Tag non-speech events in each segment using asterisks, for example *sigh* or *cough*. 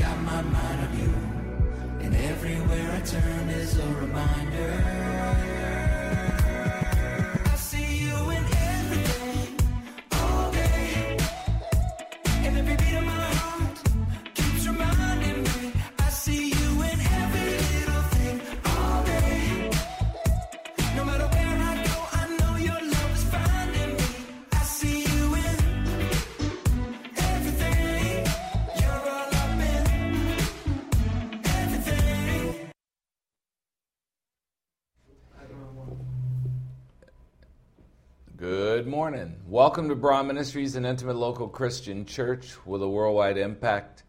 my mind on you. And everywhere I turn is a reminder. Morning. Welcome to Barah Ministries, an intimate local Christian church with a worldwide impact.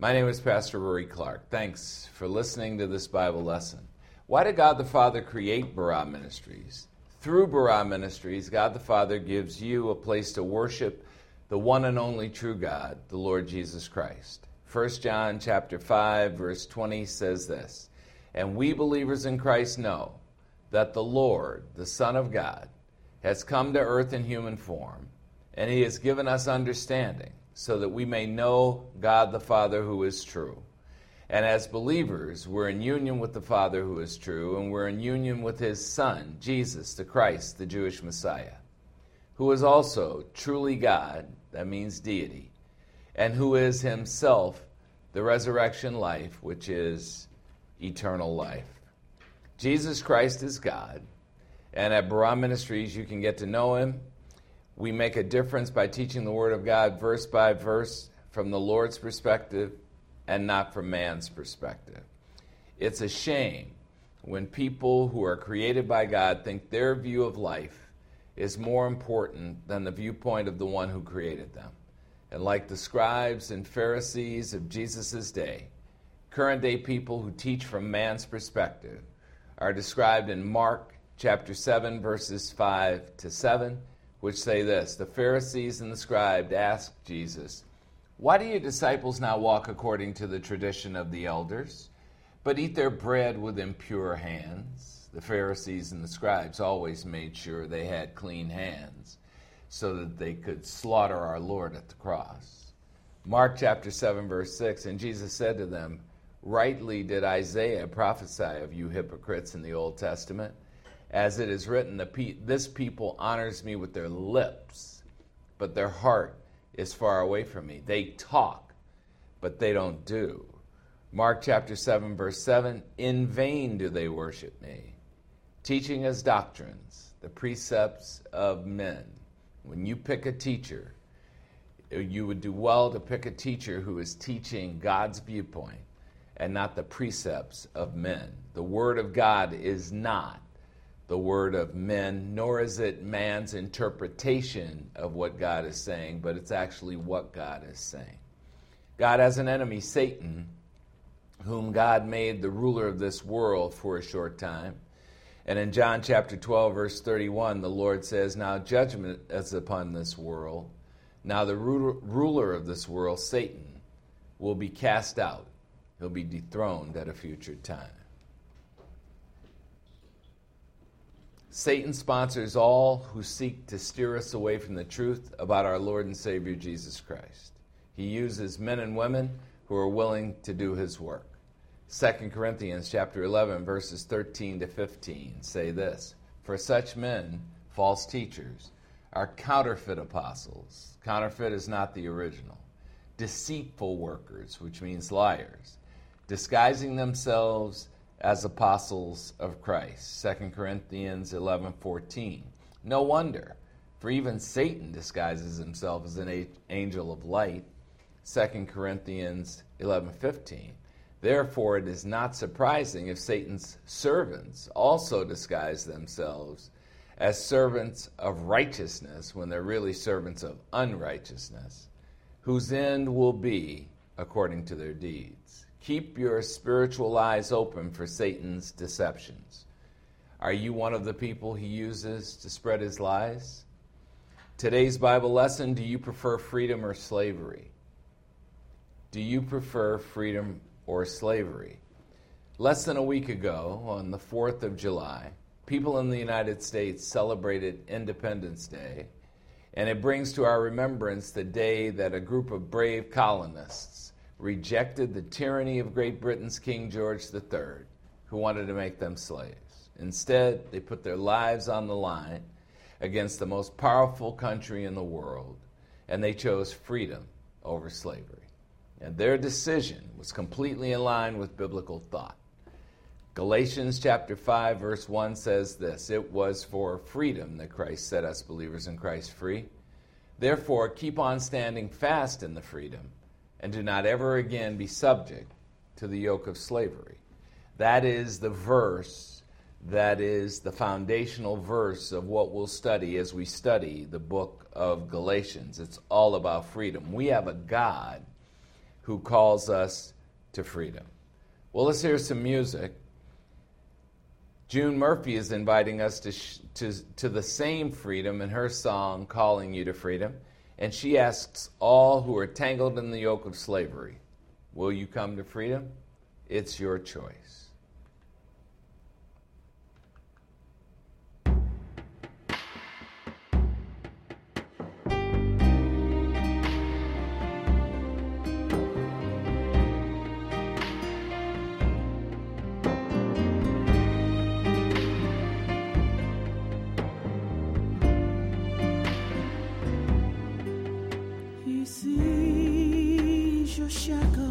My name is Pastor Rory Clark. Thanks for listening to this Bible lesson. Why did God the Father create Barah Ministries? Through Barah Ministries, God the Father gives you a place to worship the one and only true God, the Lord Jesus Christ. 1 John chapter 5 verse 20 says this, "And we believers in Christ know that the Lord, the Son of God, has come to earth in human form, and he has given us understanding so that we may know God the Father who is true. And as believers, we're in union with the Father who is true, and we're in union with his Son, Jesus, the Christ, the Jewish Messiah, who is also truly God, that means deity, and who is himself the resurrection life, which is eternal life. Jesus Christ is God. And at Barah Ministries, you can get to know him. We make a difference by teaching the Word of God verse by verse from the Lord's perspective and not from man's perspective. It's a shame when people who are created by God think their view of life is more important than the viewpoint of the one who created them. And like the scribes and Pharisees of Jesus' day, current day people who teach from man's perspective are described in Mark chapter 7, verses 5 to 7, which say this The Pharisees and the scribes asked Jesus, Why do your disciples now walk according to the tradition of the elders, but eat their bread with impure hands? The Pharisees and the scribes always made sure they had clean hands so that they could slaughter our Lord at the cross. Mark chapter 7, verse 6 And Jesus said to them, Rightly did Isaiah prophesy of you hypocrites in the Old Testament as it is written, pe- this people honors me with their lips, but their heart is far away from me. They talk, but they don't do. Mark chapter 7, verse 7 In vain do they worship me, teaching as doctrines the precepts of men. When you pick a teacher, you would do well to pick a teacher who is teaching God's viewpoint and not the precepts of men. The Word of God is not the word of men, nor is it man's interpretation of what God is saying, but it's actually what God is saying. God has an enemy, Satan, whom God made the ruler of this world for a short time. And in John chapter 12, verse 31, the Lord says, Now judgment is upon this world. Now the ruler of this world, Satan, will be cast out. He'll be dethroned at a future time. Satan sponsors all who seek to steer us away from the truth about our Lord and Savior Jesus Christ. He uses men and women who are willing to do his work. 2 Corinthians chapter 11 verses 13 to 15 say this, for such men, false teachers, are counterfeit apostles. Counterfeit is not the original. Deceitful workers, which means liars, disguising themselves as apostles of Christ. 2 Corinthians 11:14. No wonder, for even Satan disguises himself as an angel of light. 2 Corinthians 11:15. Therefore it is not surprising if Satan's servants also disguise themselves as servants of righteousness when they're really servants of unrighteousness, whose end will be according to their deeds. Keep your spiritual eyes open for Satan's deceptions. Are you one of the people he uses to spread his lies? Today's Bible lesson Do you prefer freedom or slavery? Do you prefer freedom or slavery? Less than a week ago, on the 4th of July, people in the United States celebrated Independence Day, and it brings to our remembrance the day that a group of brave colonists rejected the tyranny of Great Britain's King George III, who wanted to make them slaves. Instead, they put their lives on the line against the most powerful country in the world, and they chose freedom over slavery. And their decision was completely in line with biblical thought. Galatians chapter 5 verse 1 says this, it was for freedom that Christ set us believers in Christ free. Therefore, keep on standing fast in the freedom and do not ever again be subject to the yoke of slavery. That is the verse that is the foundational verse of what we'll study as we study the book of Galatians. It's all about freedom. We have a God who calls us to freedom. Well, let's hear some music. June Murphy is inviting us to, sh- to, to the same freedom in her song, Calling You to Freedom. And she asks all who are tangled in the yoke of slavery, Will you come to freedom? It's your choice. Shackles.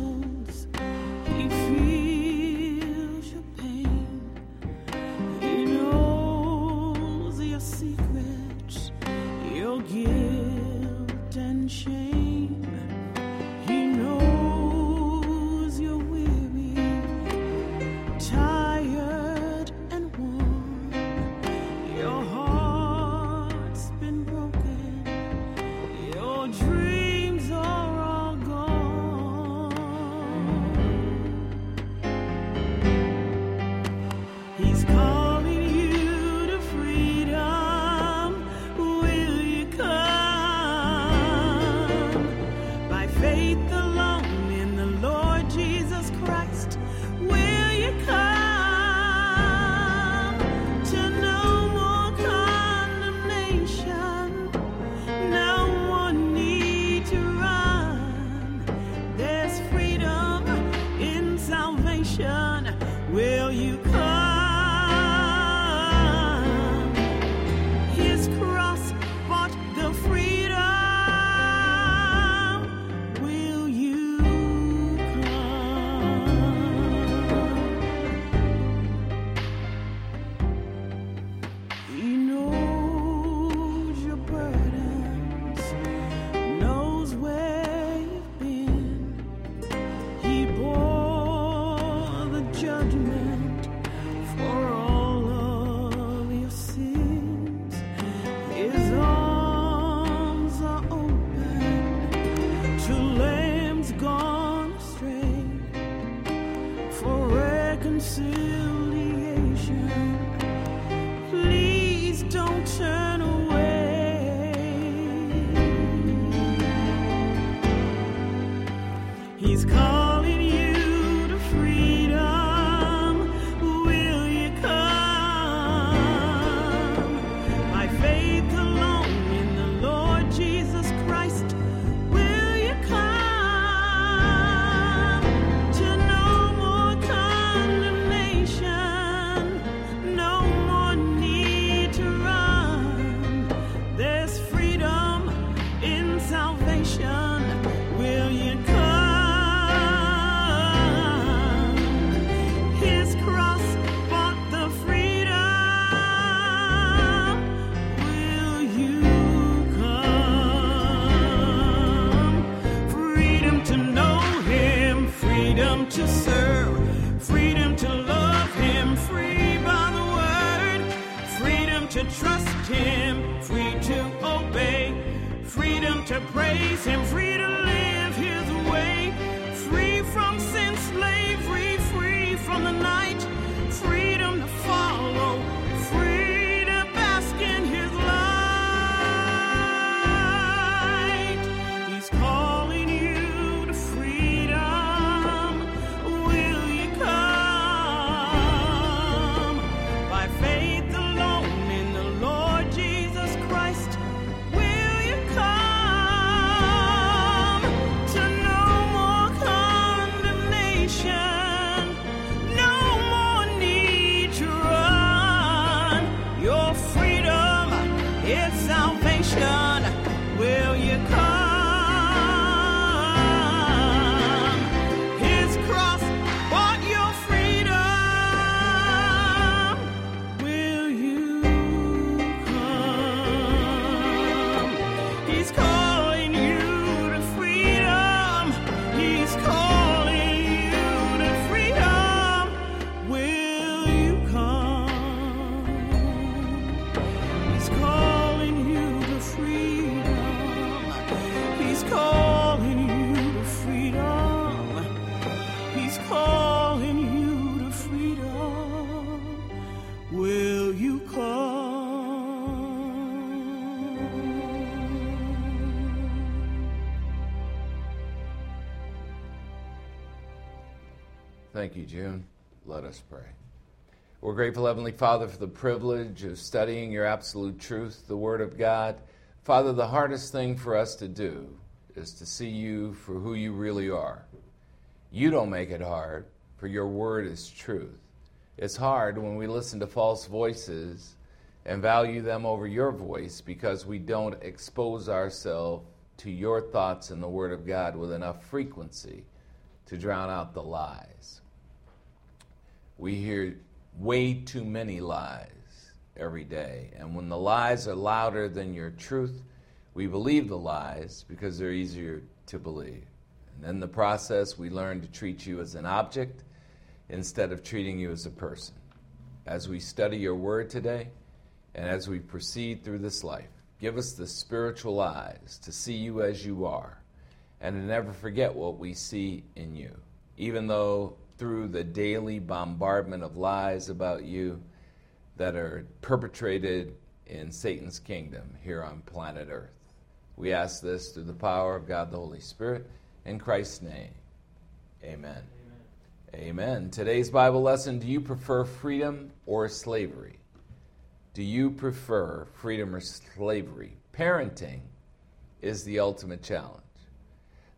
Thank you, June. Let us pray. We're grateful, Heavenly Father, for the privilege of studying your absolute truth, the Word of God. Father, the hardest thing for us to do is to see you for who you really are. You don't make it hard, for your Word is truth. It's hard when we listen to false voices and value them over your voice because we don't expose ourselves to your thoughts and the Word of God with enough frequency to drown out the lies. We hear way too many lies every day, and when the lies are louder than your truth, we believe the lies because they're easier to believe. And in the process, we learn to treat you as an object instead of treating you as a person. As we study your word today, and as we proceed through this life, give us the spiritual eyes to see you as you are and to never forget what we see in you. Even though through the daily bombardment of lies about you that are perpetrated in Satan's kingdom here on planet Earth. We ask this through the power of God the Holy Spirit in Christ's name. Amen. Amen. Today's Bible lesson Do you prefer freedom or slavery? Do you prefer freedom or slavery? Parenting is the ultimate challenge.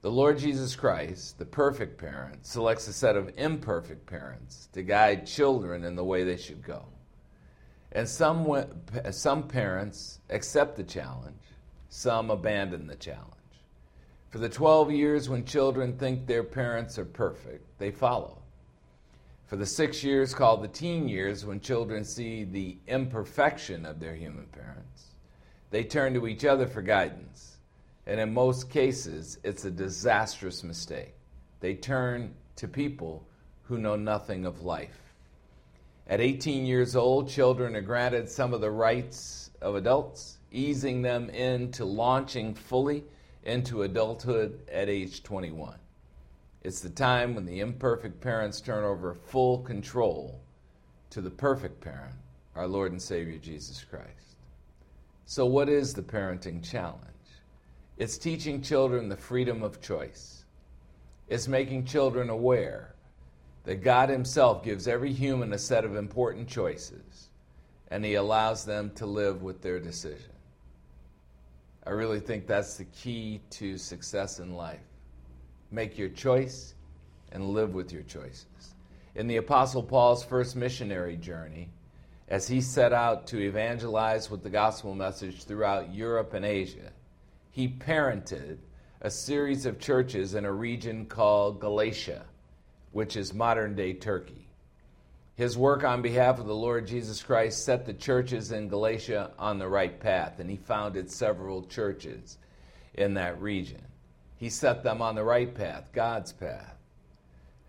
The Lord Jesus Christ, the perfect parent, selects a set of imperfect parents to guide children in the way they should go. And some, some parents accept the challenge, some abandon the challenge. For the 12 years when children think their parents are perfect, they follow. For the six years called the teen years, when children see the imperfection of their human parents, they turn to each other for guidance. And in most cases, it's a disastrous mistake. They turn to people who know nothing of life. At 18 years old, children are granted some of the rights of adults, easing them into launching fully into adulthood at age 21. It's the time when the imperfect parents turn over full control to the perfect parent, our Lord and Savior Jesus Christ. So, what is the parenting challenge? It's teaching children the freedom of choice. It's making children aware that God Himself gives every human a set of important choices, and He allows them to live with their decision. I really think that's the key to success in life. Make your choice and live with your choices. In the Apostle Paul's first missionary journey, as he set out to evangelize with the gospel message throughout Europe and Asia, he parented a series of churches in a region called Galatia, which is modern day Turkey. His work on behalf of the Lord Jesus Christ set the churches in Galatia on the right path, and he founded several churches in that region. He set them on the right path, God's path.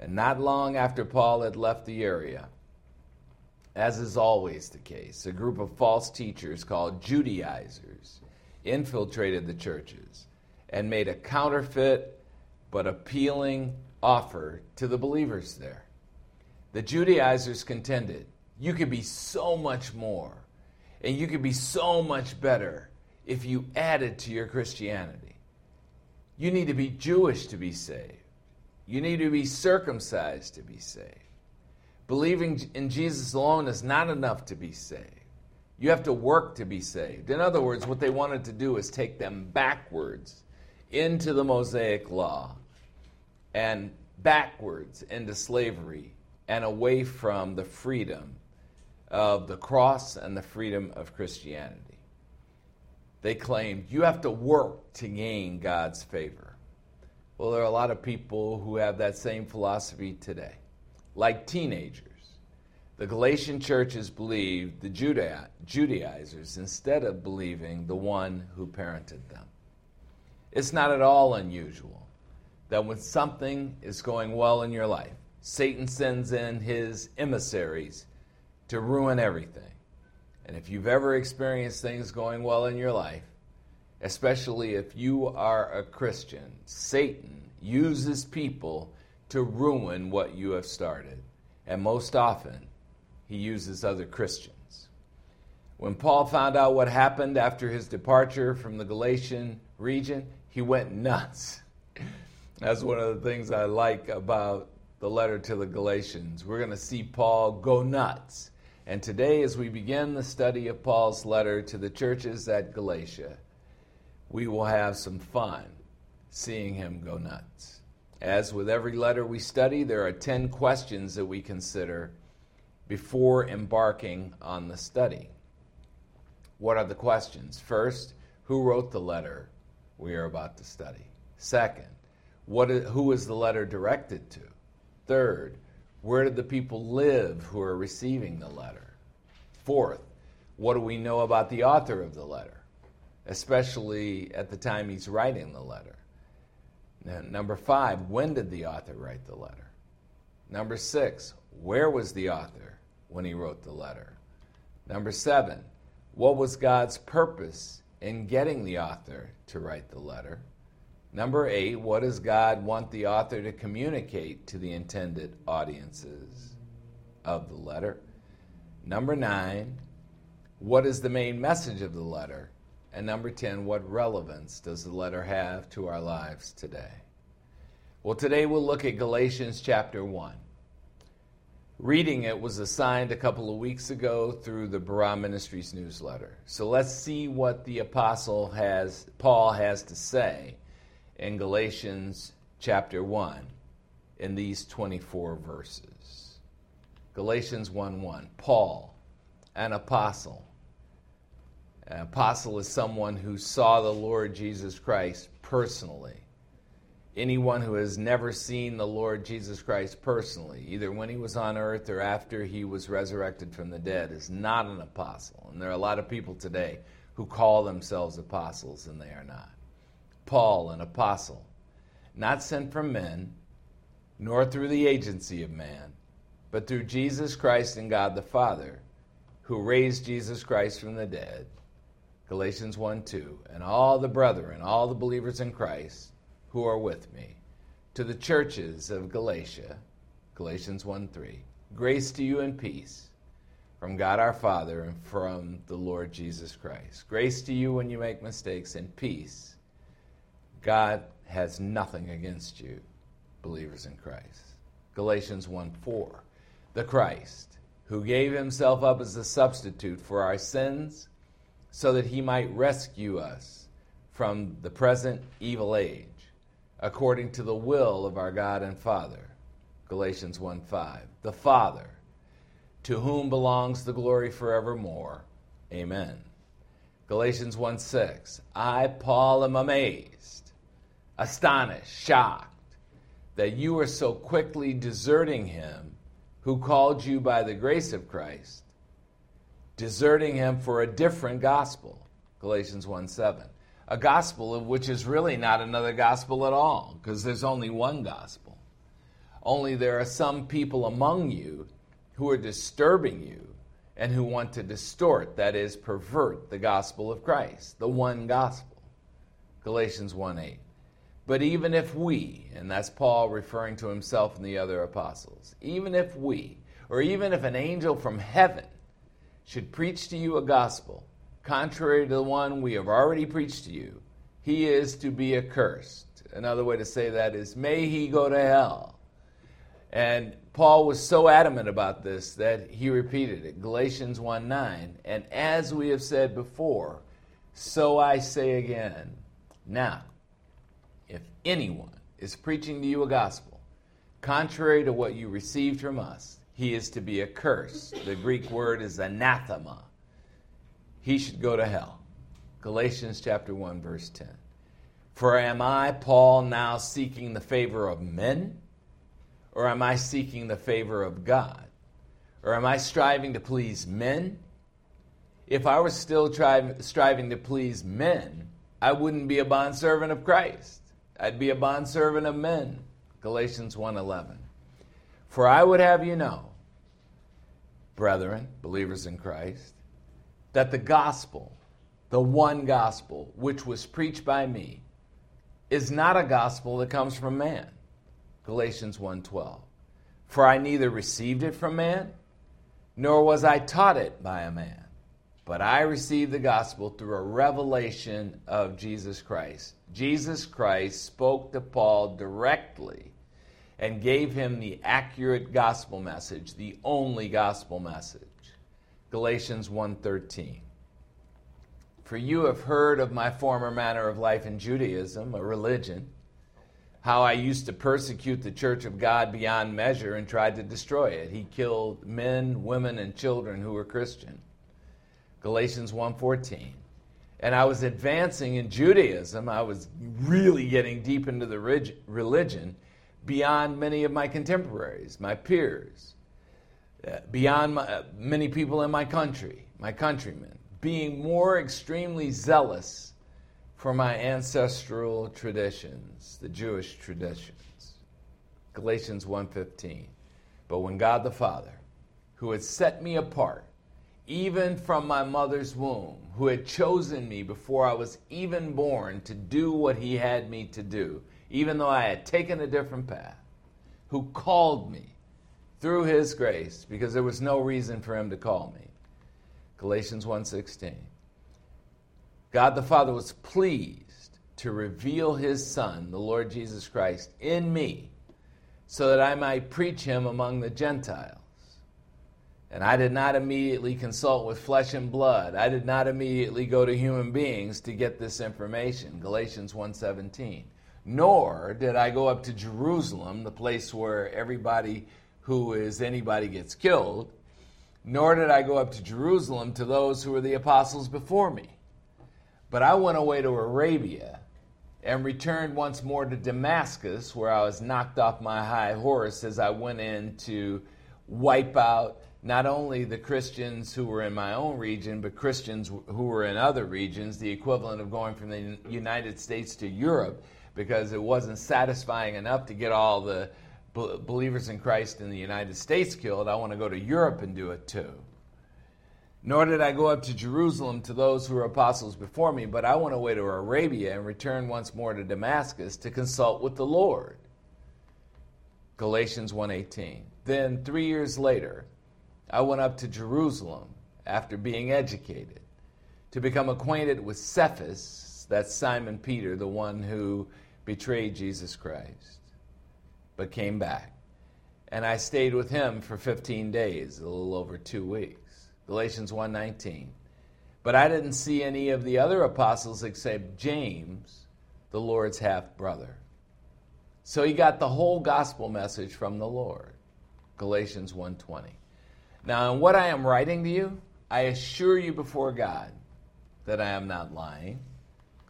And not long after Paul had left the area, as is always the case, a group of false teachers called Judaizers infiltrated the churches and made a counterfeit but appealing offer to the believers there. The Judaizers contended, you could be so much more, and you could be so much better if you added to your Christianity. You need to be Jewish to be saved. You need to be circumcised to be saved. Believing in Jesus alone is not enough to be saved. You have to work to be saved. In other words, what they wanted to do is take them backwards into the Mosaic law and backwards into slavery and away from the freedom of the cross and the freedom of Christianity. They claimed you have to work to gain God's favor. Well, there are a lot of people who have that same philosophy today, like teenagers. The Galatian churches believed the Judai- Judaizers instead of believing the one who parented them. It's not at all unusual that when something is going well in your life, Satan sends in his emissaries to ruin everything. And if you've ever experienced things going well in your life, especially if you are a Christian, Satan uses people to ruin what you have started. And most often, he uses other Christians. When Paul found out what happened after his departure from the Galatian region, he went nuts. *laughs* That's one of the things I like about the letter to the Galatians. We're going to see Paul go nuts. And today, as we begin the study of Paul's letter to the churches at Galatia, we will have some fun seeing him go nuts. As with every letter we study, there are 10 questions that we consider before embarking on the study. What are the questions? First, who wrote the letter we are about to study? Second, what is, who is the letter directed to? Third, where did the people live who are receiving the letter? Fourth, what do we know about the author of the letter, especially at the time he's writing the letter? Now, number five, when did the author write the letter? Number six, where was the author when he wrote the letter? Number seven, what was God's purpose in getting the author to write the letter? Number eight, what does God want the author to communicate to the intended audiences of the letter? Number nine, what is the main message of the letter? And number 10, what relevance does the letter have to our lives today? Well, today we'll look at Galatians chapter 1. Reading it was assigned a couple of weeks ago through the Barah Ministries newsletter. So let's see what the apostle has Paul has to say in Galatians chapter 1 in these 24 verses. Galatians 1 1. Paul, an apostle. An apostle is someone who saw the Lord Jesus Christ personally. Anyone who has never seen the Lord Jesus Christ personally, either when he was on earth or after he was resurrected from the dead, is not an apostle. And there are a lot of people today who call themselves apostles, and they are not. Paul, an apostle, not sent from men, nor through the agency of man, but through Jesus Christ and God the Father, who raised Jesus Christ from the dead. Galatians 1 2. And all the brethren, all the believers in Christ who are with me, to the churches of Galatia, Galatians 1 3. Grace to you and peace from God our Father and from the Lord Jesus Christ. Grace to you when you make mistakes and peace. God has nothing against you, believers in Christ. Galatians 1 4. The Christ, who gave himself up as a substitute for our sins, so that he might rescue us from the present evil age, according to the will of our God and Father. Galatians 1 5. The Father, to whom belongs the glory forevermore. Amen. Galatians 1 6. I, Paul, am amazed, astonished, shocked that you are so quickly deserting him who called you by the grace of Christ, deserting him for a different gospel. Galatians 1 7. A gospel of which is really not another gospel at all, because there's only one gospel. Only there are some people among you who are disturbing you and who want to distort, that is, pervert the gospel of Christ, the one gospel. Galatians 1 8. But even if we, and that's Paul referring to himself and the other apostles, even if we, or even if an angel from heaven should preach to you a gospel contrary to the one we have already preached to you, he is to be accursed. Another way to say that is, may he go to hell. And Paul was so adamant about this that he repeated it. Galatians 1 9. And as we have said before, so I say again. Now, if anyone is preaching to you a gospel contrary to what you received from us, he is to be accursed. The Greek word is anathema. He should go to hell. Galatians chapter 1 verse 10. For am I Paul now seeking the favor of men or am I seeking the favor of God? Or am I striving to please men? If I were still tri- striving to please men, I wouldn't be a bondservant of Christ. I'd be a bondservant of men. Galatians 1:11. For I would have you know, brethren, believers in Christ, that the gospel, the one gospel which was preached by me, is not a gospel that comes from man. Galatians 1:12. For I neither received it from man, nor was I taught it by a man, but I received the gospel through a revelation of Jesus Christ. Jesus Christ spoke to Paul directly and gave him the accurate gospel message, the only gospel message. Galatians 1:13. For you have heard of my former manner of life in Judaism, a religion, how I used to persecute the church of God beyond measure and tried to destroy it. He killed men, women, and children who were Christian. Galatians 1:14. And I was advancing in Judaism. I was really getting deep into the religion beyond many of my contemporaries, my peers, beyond my, uh, many people in my country, my countrymen, being more extremely zealous for my ancestral traditions, the Jewish traditions. Galatians 1:15. But when God the Father, who had set me apart even from my mother's womb, who had chosen me before I was even born to do what he had me to do, even though I had taken a different path, who called me through his grace because there was no reason for him to call me. Galatians 1:16. God the Father was pleased to reveal his son, the Lord Jesus Christ, in me so that I might preach him among the Gentiles. And I did not immediately consult with flesh and blood. I did not immediately go to human beings to get this information. Galatians 1:17. Nor did I go up to Jerusalem, the place where everybody who is anybody gets killed. Nor did I go up to Jerusalem to those who were the apostles before me. But I went away to Arabia and returned once more to Damascus, where I was knocked off my high horse as I went in to wipe out not only the Christians who were in my own region, but Christians who were in other regions, the equivalent of going from the United States to Europe, because it wasn't satisfying enough to get all the believers in Christ in the United States killed. I want to go to Europe and do it too. Nor did I go up to Jerusalem to those who were apostles before me, but I went away to Arabia and returned once more to Damascus to consult with the Lord. Galatians 1:18. Then 3 years later, I went up to Jerusalem after being educated to become acquainted with Cephas, that's Simon Peter, the one who betrayed Jesus Christ, but came back. And I stayed with him for 15 days, a little over 2 weeks. Galatians 1:19. But I didn't see any of the other apostles except James, the Lord's half brother. So he got the whole gospel message from the Lord. Galatians 1:20. Now, in what I am writing to you, I assure you before God that I am not lying.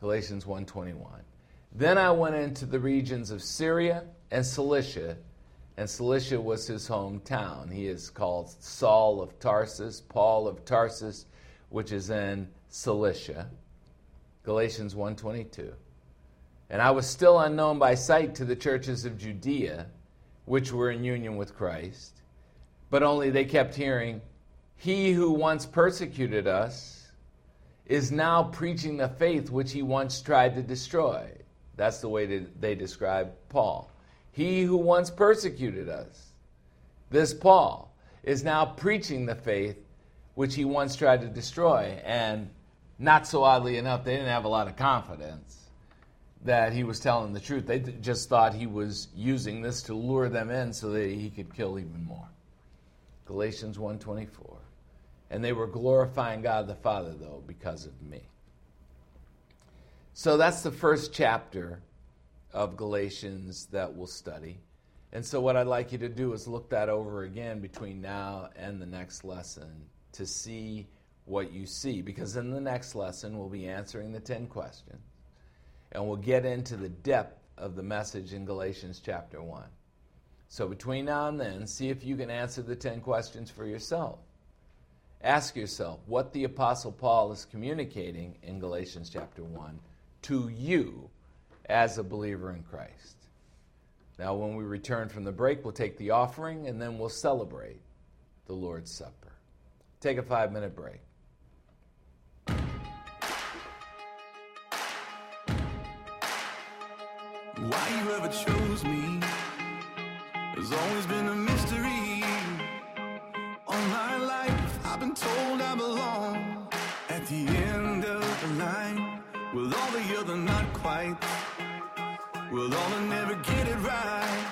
Galatians 1:21. Then I went into the regions of Syria and Cilicia, and Cilicia was his hometown. He is called Saul of Tarsus, Paul of Tarsus, which is in Cilicia. Galatians 1:22. And I was still unknown by sight to the churches of Judea, which were in union with Christ, but only they kept hearing, He who once persecuted us is now preaching the faith which he once tried to destroy. That's the way that they describe Paul. He who once persecuted us, this Paul, is now preaching the faith which he once tried to destroy. And not so oddly enough, they didn't have a lot of confidence that he was telling the truth. They just thought he was using this to lure them in so that he could kill even more. Galatians 1:24. And they were glorifying God the Father though because of me. So that's the first chapter of Galatians that we'll study. And so what I'd like you to do is look that over again between now and the next lesson to see what you see because in the next lesson we'll be answering the 10 questions and we'll get into the depth of the message in Galatians chapter 1. So between now and then, see if you can answer the 10 questions for yourself. Ask yourself what the Apostle Paul is communicating in Galatians chapter 1 to you as a believer in Christ. Now, when we return from the break, we'll take the offering and then we'll celebrate the Lord's Supper. Take a five minute break. Why you ever chose me has always been a mystery. All my life, I've been told I belong at the end of the line with all the other not quite, with all the never get it right.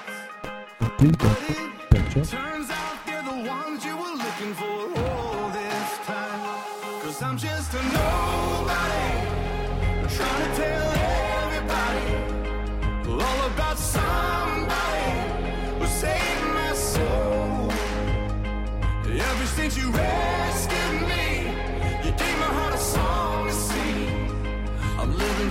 www.freedomchurch.church. Turns out they're the ones you were looking for all this time. Cause I'm just a nobody.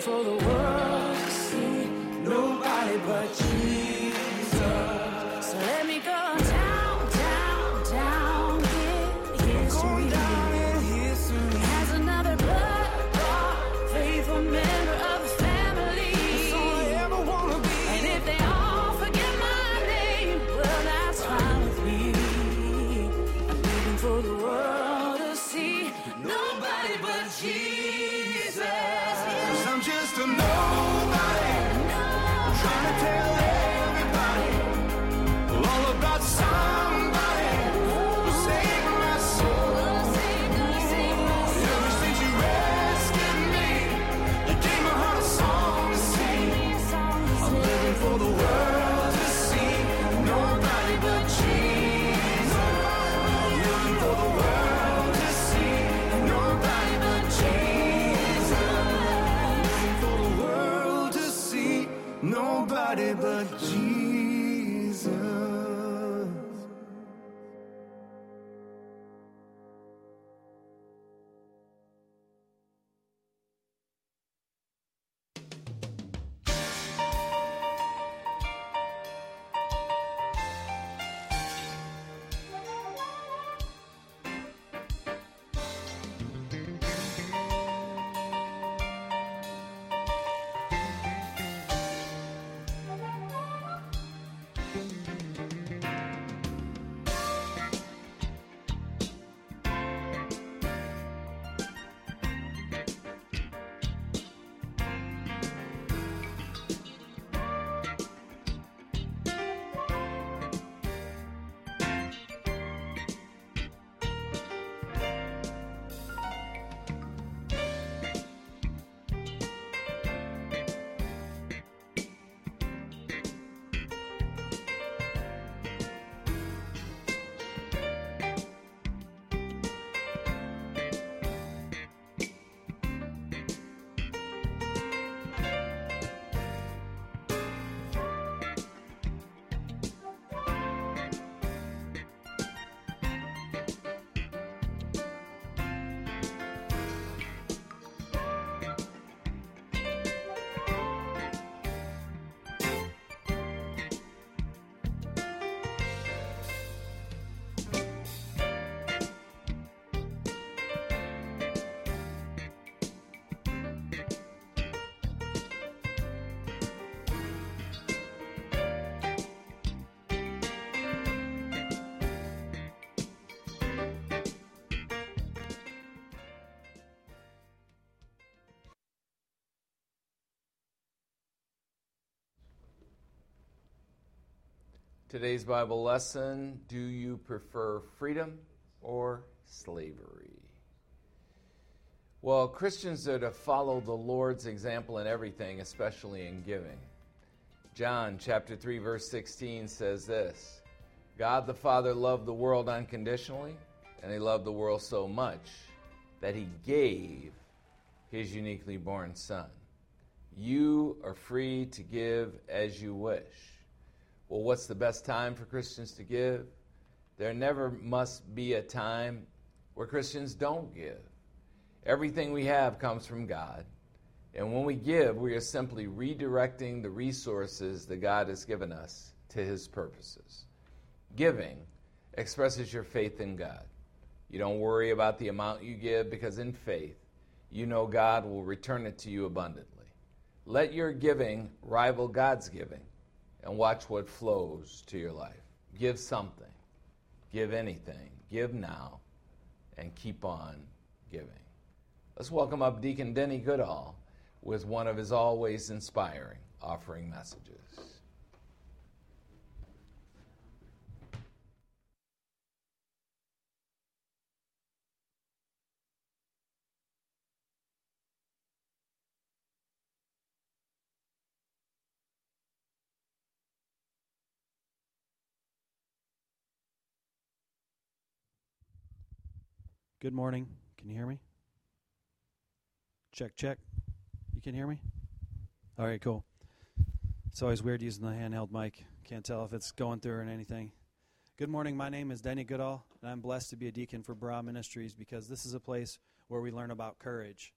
For the world to see nobody but Jesus. Today's Bible lesson Do you prefer freedom or slavery? Well, Christians are to follow the Lord's example in everything, especially in giving. John chapter 3 verse 16 says this. God the Father loved the world unconditionally, and he loved the world so much that he gave his uniquely born son. You are free to give as you wish. Well, what's the best time for Christians to give? There never must be a time where Christians don't give. Everything we have comes from God. And when we give, we are simply redirecting the resources that God has given us to His purposes. Giving expresses your faith in God. You don't worry about the amount you give because in faith, you know God will return it to you abundantly. Let your giving rival God's giving and watch what flows to your life. Give something, give anything, give now, and keep on giving. Let's welcome up Deacon Denny Goodall with one of his always inspiring offering messages. Good morning. Can you hear me? Check, check. You can hear me? All right, cool. It's always weird using the handheld mic. Can't tell if it's going through or anything. Good morning. My name is Denny Goodall, and I'm blessed to be a deacon for Barah Ministries because this is a place where we learn about courage.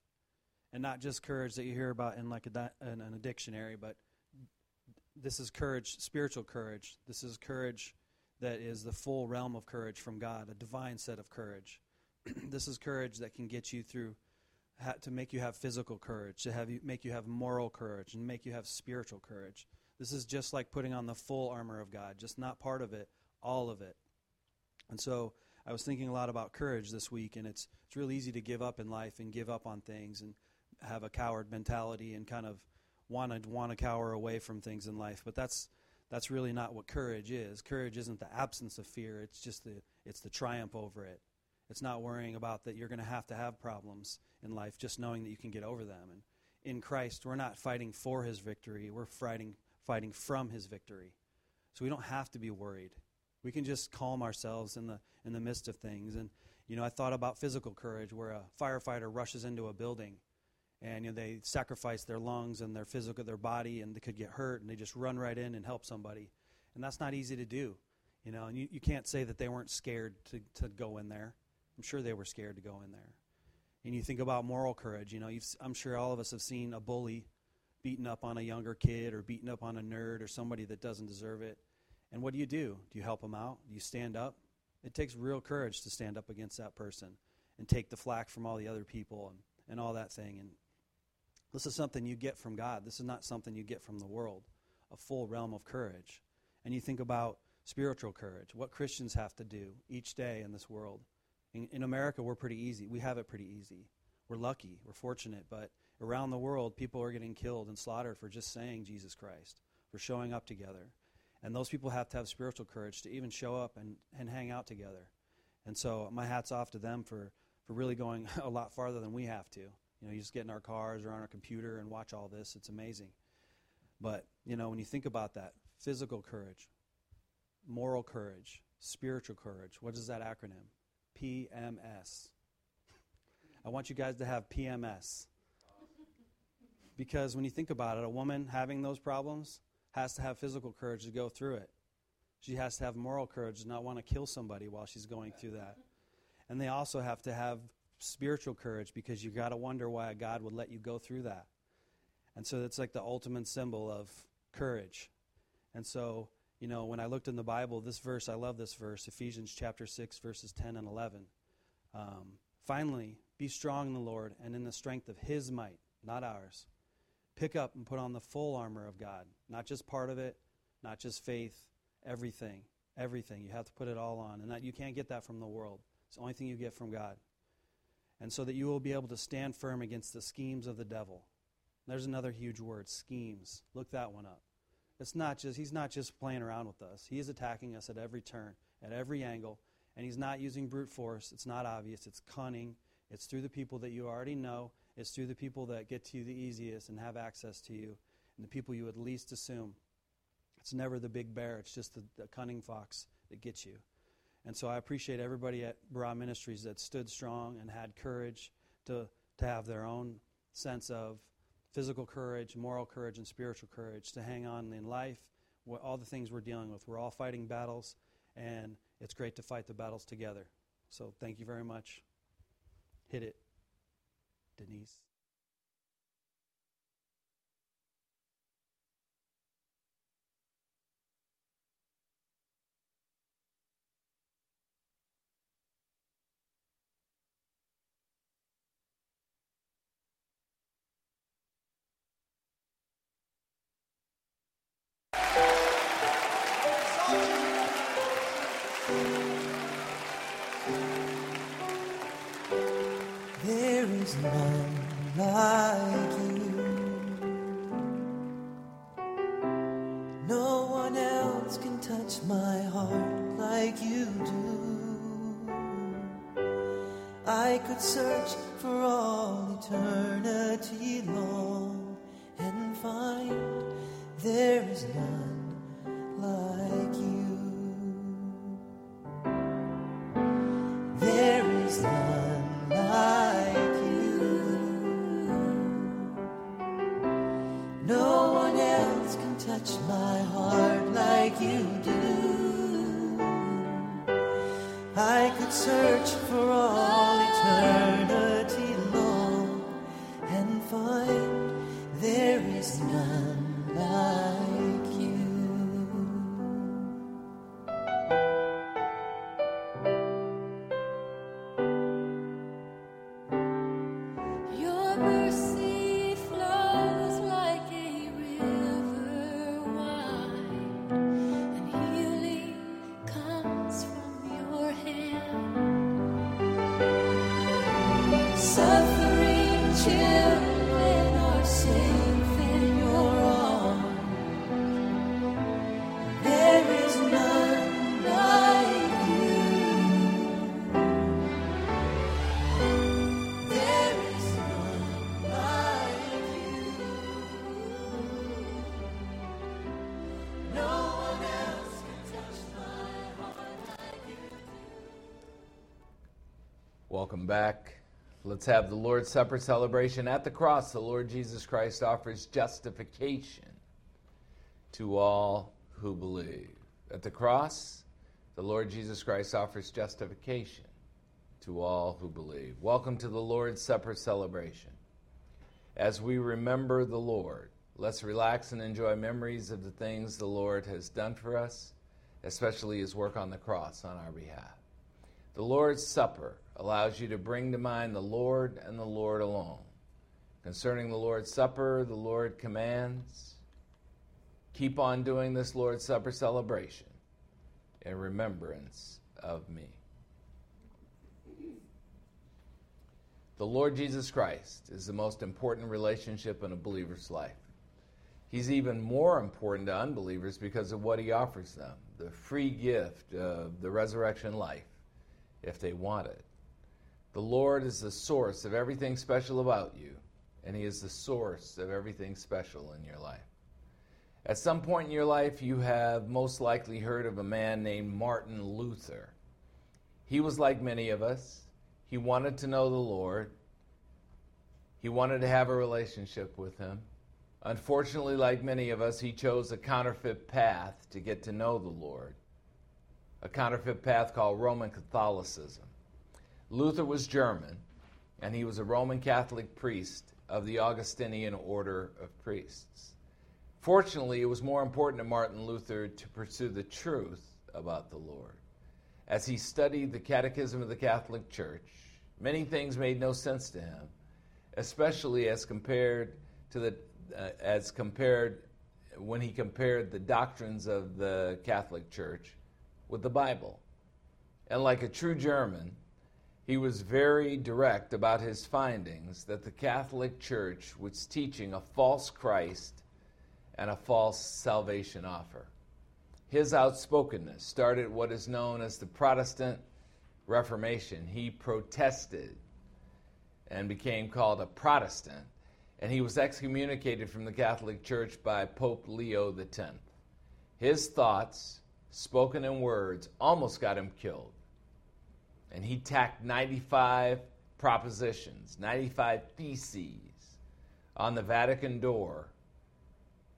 And not just courage that you hear about in like a, in a dictionary, but this is courage, spiritual courage. This is courage that is the full realm of courage from God, a divine set of courage. *clears throat* this is courage that can get you through ha- to make you have physical courage to have you make you have moral courage and make you have spiritual courage. This is just like putting on the full armor of god just not part of it all of it. And so i was thinking a lot about courage this week and it's it's really easy to give up in life and give up on things and have a coward mentality and kind of want to want to cower away from things in life. But that's that's really not what courage is. Courage isn't the absence of fear. It's just the it's the triumph over it it's not worrying about that you're going to have to have problems in life, just knowing that you can get over them. And in Christ, we're not fighting for his victory, we're fighting, fighting from his victory. So we don't have to be worried. We can just calm ourselves in the, in the midst of things. And, you know, I thought about physical courage, where a firefighter rushes into a building and you know, they sacrifice their lungs and their physical, their body, and they could get hurt, and they just run right in and help somebody. And that's not easy to do. You know, and you, you can't say that they weren't scared to, to go in there. I'm sure they were scared to go in there. And you think about moral courage. You know, I'm sure all of us have seen a bully beating up on a younger kid or beating up on a nerd or somebody that doesn't deserve it. And what do you do? Do you help them out? Do you stand up? It takes real courage to stand up against that person and take the flack from all the other people and, and all that thing. And this is something you get from God. This is not something you get from the world, a full realm of courage. And you think about spiritual courage, what Christians have to do each day in this world in, in America, we're pretty easy. We have it pretty easy. We're lucky. We're fortunate. But around the world, people are getting killed and slaughtered for just saying Jesus Christ, for showing up together. And those people have to have spiritual courage to even show up and, and hang out together. And so my hat's off to them for, for really going *laughs* a lot farther than we have to. You know, you just get in our cars or on our computer and watch all this. It's amazing. But, you know, when you think about that, physical courage, moral courage, spiritual courage, what is that acronym? PMS. I want you guys to have PMS. Because when you think about it, a woman having those problems has to have physical courage to go through it. She has to have moral courage to not want to kill somebody while she's going through that. And they also have to have spiritual courage because you've got to wonder why God would let you go through that. And so it's like the ultimate symbol of courage. And so you know, when I looked in the Bible, this verse, I love this verse, Ephesians chapter 6, verses 10 and 11. Um, Finally, be strong in the Lord and in the strength of his might, not ours. Pick up and put on the full armor of God, not just part of it, not just faith, everything. Everything. You have to put it all on. And that you can't get that from the world. It's the only thing you get from God. And so that you will be able to stand firm against the schemes of the devil. There's another huge word, schemes. Look that one up. It's not just he's not just playing around with us. He is attacking us at every turn, at every angle, and he's not using brute force. It's not obvious. It's cunning. It's through the people that you already know. It's through the people that get to you the easiest and have access to you, and the people you would least assume. It's never the big bear, it's just the, the cunning fox that gets you. And so I appreciate everybody at Barah Ministries that stood strong and had courage to, to have their own sense of physical courage, moral courage, and spiritual courage to hang on in life, what, all the things we're dealing with. We're all fighting battles, and it's great to fight the battles together. So thank you very much. Hit it, Denise. Let's have the Lord's Supper celebration. At the cross, the Lord Jesus Christ offers justification to all who believe. At the cross, the Lord Jesus Christ offers justification to all who believe. Welcome to the Lord's Supper celebration. As we remember the Lord, let's relax and enjoy memories of the things the Lord has done for us, especially his work on the cross on our behalf. The Lord's Supper allows you to bring to mind the Lord and the Lord alone. Concerning the Lord's Supper, the Lord commands keep on doing this Lord's Supper celebration in remembrance of me. The Lord Jesus Christ is the most important relationship in a believer's life. He's even more important to unbelievers because of what he offers them the free gift of the resurrection life if they want it. The Lord is the source of everything special about you, and He is the source of everything special in your life. At some point in your life, you have most likely heard of a man named Martin Luther. He was like many of us. He wanted to know the Lord. He wanted to have a relationship with Him. Unfortunately, like many of us, he chose a counterfeit path to get to know the Lord, a counterfeit path called Roman Catholicism. Luther was German, and he was a Roman Catholic priest of the Augustinian order of priests. Fortunately, it was more important to Martin Luther to pursue the truth about the Lord. As he studied the Catechism of the Catholic Church, many things made no sense to him, especially as compared to the uh, as compared when he compared the doctrines of the Catholic Church with the Bible. And like a true German, he was very direct about his findings that the Catholic Church was teaching a false Christ and a false salvation offer. His outspokenness started what is known as the Protestant Reformation. He protested and became called a Protestant, and he was excommunicated from the Catholic Church by Pope Leo X. His thoughts, spoken in words, almost got him killed. And he tacked 95 propositions, 95 theses on the Vatican door,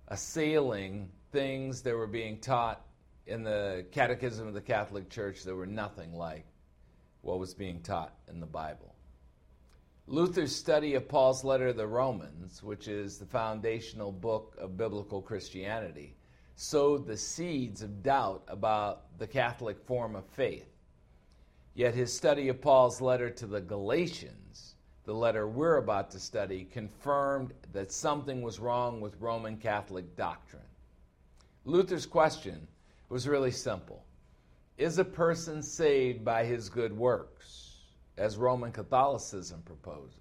assailing things that were being taught in the Catechism of the Catholic Church that were nothing like what was being taught in the Bible. Luther's study of Paul's letter to the Romans, which is the foundational book of biblical Christianity, sowed the seeds of doubt about the Catholic form of faith. Yet his study of Paul's letter to the Galatians, the letter we're about to study, confirmed that something was wrong with Roman Catholic doctrine. Luther's question was really simple Is a person saved by his good works, as Roman Catholicism proposes?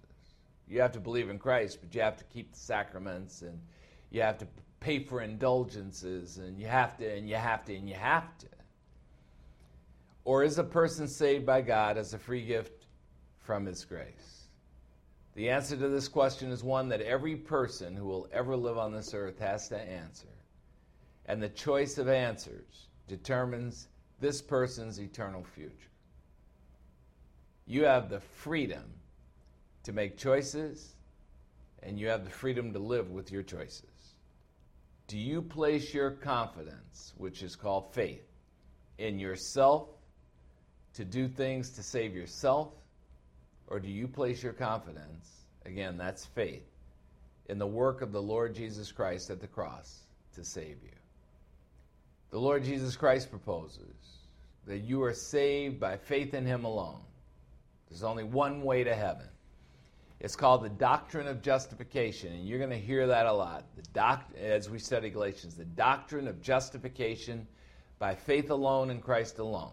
You have to believe in Christ, but you have to keep the sacraments and you have to pay for indulgences and you have to and you have to and you have to. Or is a person saved by God as a free gift from his grace? The answer to this question is one that every person who will ever live on this earth has to answer. And the choice of answers determines this person's eternal future. You have the freedom to make choices, and you have the freedom to live with your choices. Do you place your confidence, which is called faith, in yourself to do things to save yourself? Or do you place your confidence, again, that's faith, in the work of the Lord Jesus Christ at the cross to save you? The Lord Jesus Christ proposes that you are saved by faith in Him alone. There's only one way to heaven. It's called the doctrine of justification, and you're going to hear that a lot. The doc, as we study Galatians, the doctrine of justification by faith alone in Christ alone.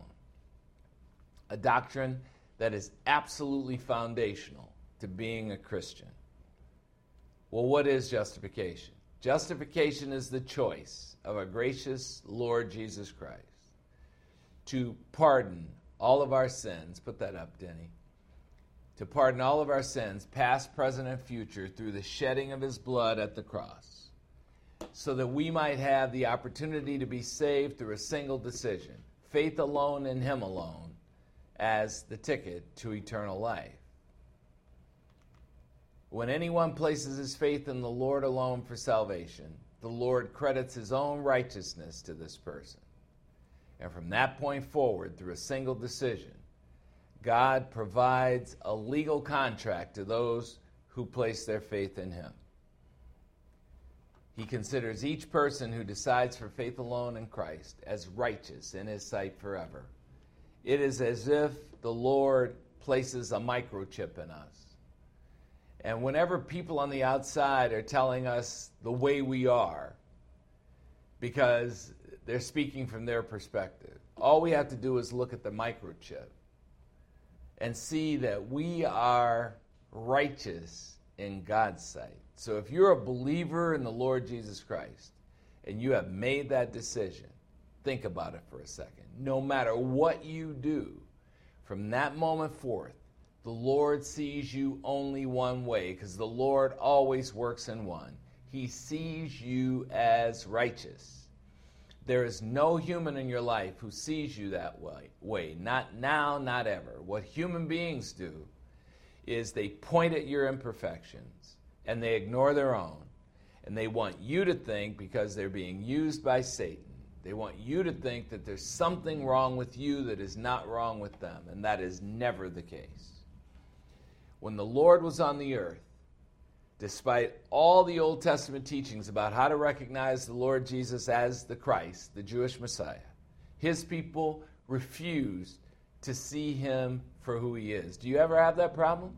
A doctrine that is absolutely foundational to being a Christian. Well, what is justification? Justification is the choice of a gracious Lord Jesus Christ to pardon all of our sins. Put that up, Denny. To pardon all of our sins, past, present, and future, through the shedding of his blood at the cross, so that we might have the opportunity to be saved through a single decision faith alone in him alone as the ticket to eternal life. When anyone places his faith in the Lord alone for salvation, the Lord credits his own righteousness to this person. And from that point forward, through a single decision, God provides a legal contract to those who place their faith in him. He considers each person who decides for faith alone in Christ as righteous in his sight forever. It is as if the Lord places a microchip in us. And whenever people on the outside are telling us the way we are, because they're speaking from their perspective, all we have to do is look at the microchip and see that we are righteous in God's sight. So if you're a believer in the Lord Jesus Christ and you have made that decision, think about it for a second. No matter what you do, from that moment forth, the Lord sees you only one way because the Lord always works in one. He sees you as righteous. There is no human in your life who sees you that way. way. Not now, not ever. What human beings do is they point at your imperfections and they ignore their own. And they want you to think, because they're being used by Satan, they want you to think that there's something wrong with you that is not wrong with them. And that is never the case. When the Lord was on the earth, despite all the Old Testament teachings about how to recognize the Lord Jesus as the Christ, the Jewish Messiah, his people refused to see him for who he is. Do you ever have that problem?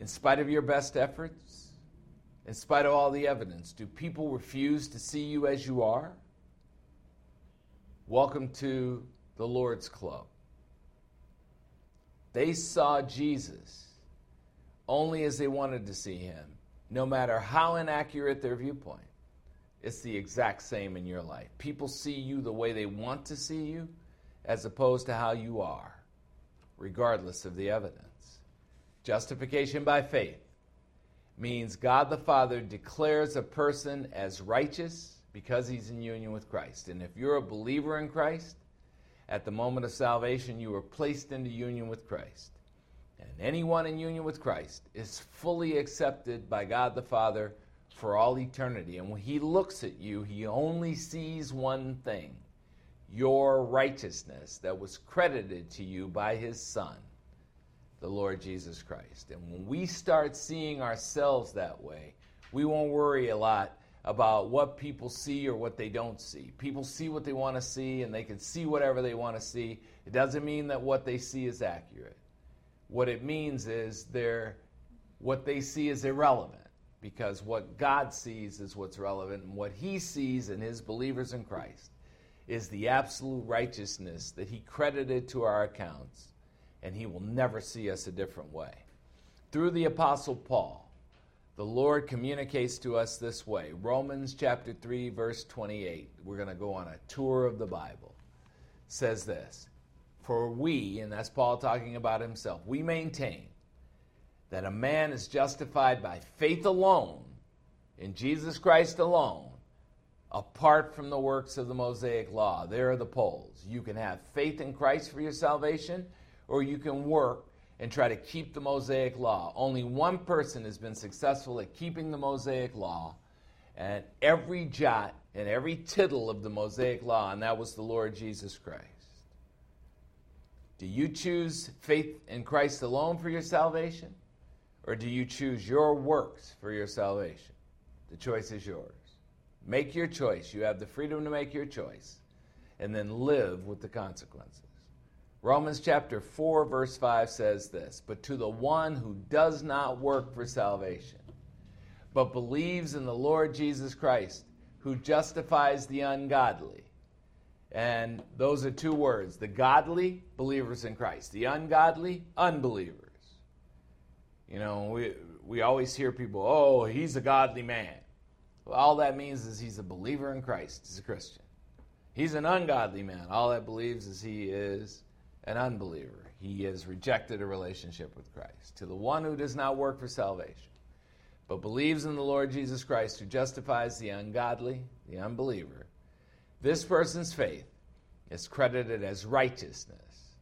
In spite of your best efforts, in spite of all the evidence, do people refuse to see you as you are? Welcome to the Lord's Club. They saw Jesus only as they wanted to see him, no matter how inaccurate their viewpoint. It's the exact same in your life. People see you the way they want to see you, as opposed to how you are, regardless of the evidence. Justification by faith means God the Father declares a person as righteous because he's in union with Christ. And if you're a believer in Christ, at the moment of salvation, you are placed into union with Christ. And anyone in union with Christ is fully accepted by God the Father for all eternity. And when he looks at you, he only sees one thing your righteousness that was credited to you by his Son, the Lord Jesus Christ. And when we start seeing ourselves that way, we won't worry a lot about what people see or what they don't see. People see what they want to see and they can see whatever they want to see. It doesn't mean that what they see is accurate. What it means is they're, what they see is irrelevant because what God sees is what's relevant and what he sees in his believers in Christ is the absolute righteousness that he credited to our accounts and he will never see us a different way. Through the apostle Paul, the Lord communicates to us this way. Romans chapter 3 verse 28. We're going to go on a tour of the Bible. Says this, "For we, and that's Paul talking about himself, we maintain that a man is justified by faith alone in Jesus Christ alone, apart from the works of the Mosaic law. There are the poles. You can have faith in Christ for your salvation, or you can work and try to keep the Mosaic law. Only one person has been successful at keeping the Mosaic law, and every jot and every tittle of the Mosaic law, and that was the Lord Jesus Christ. Do you choose faith in Christ alone for your salvation? Or do you choose your works for your salvation? The choice is yours. Make your choice. You have the freedom to make your choice and then live with the consequences. Romans chapter 4, verse 5 says this But to the one who does not work for salvation, but believes in the Lord Jesus Christ, who justifies the ungodly. And those are two words the godly, believers in Christ, the ungodly, unbelievers. You know, we, we always hear people, oh, he's a godly man. Well, all that means is he's a believer in Christ, he's a Christian. He's an ungodly man. All that believes is he is an unbeliever. He has rejected a relationship with Christ. To the one who does not work for salvation, but believes in the Lord Jesus Christ, who justifies the ungodly, the unbeliever, this person's faith is credited as righteousness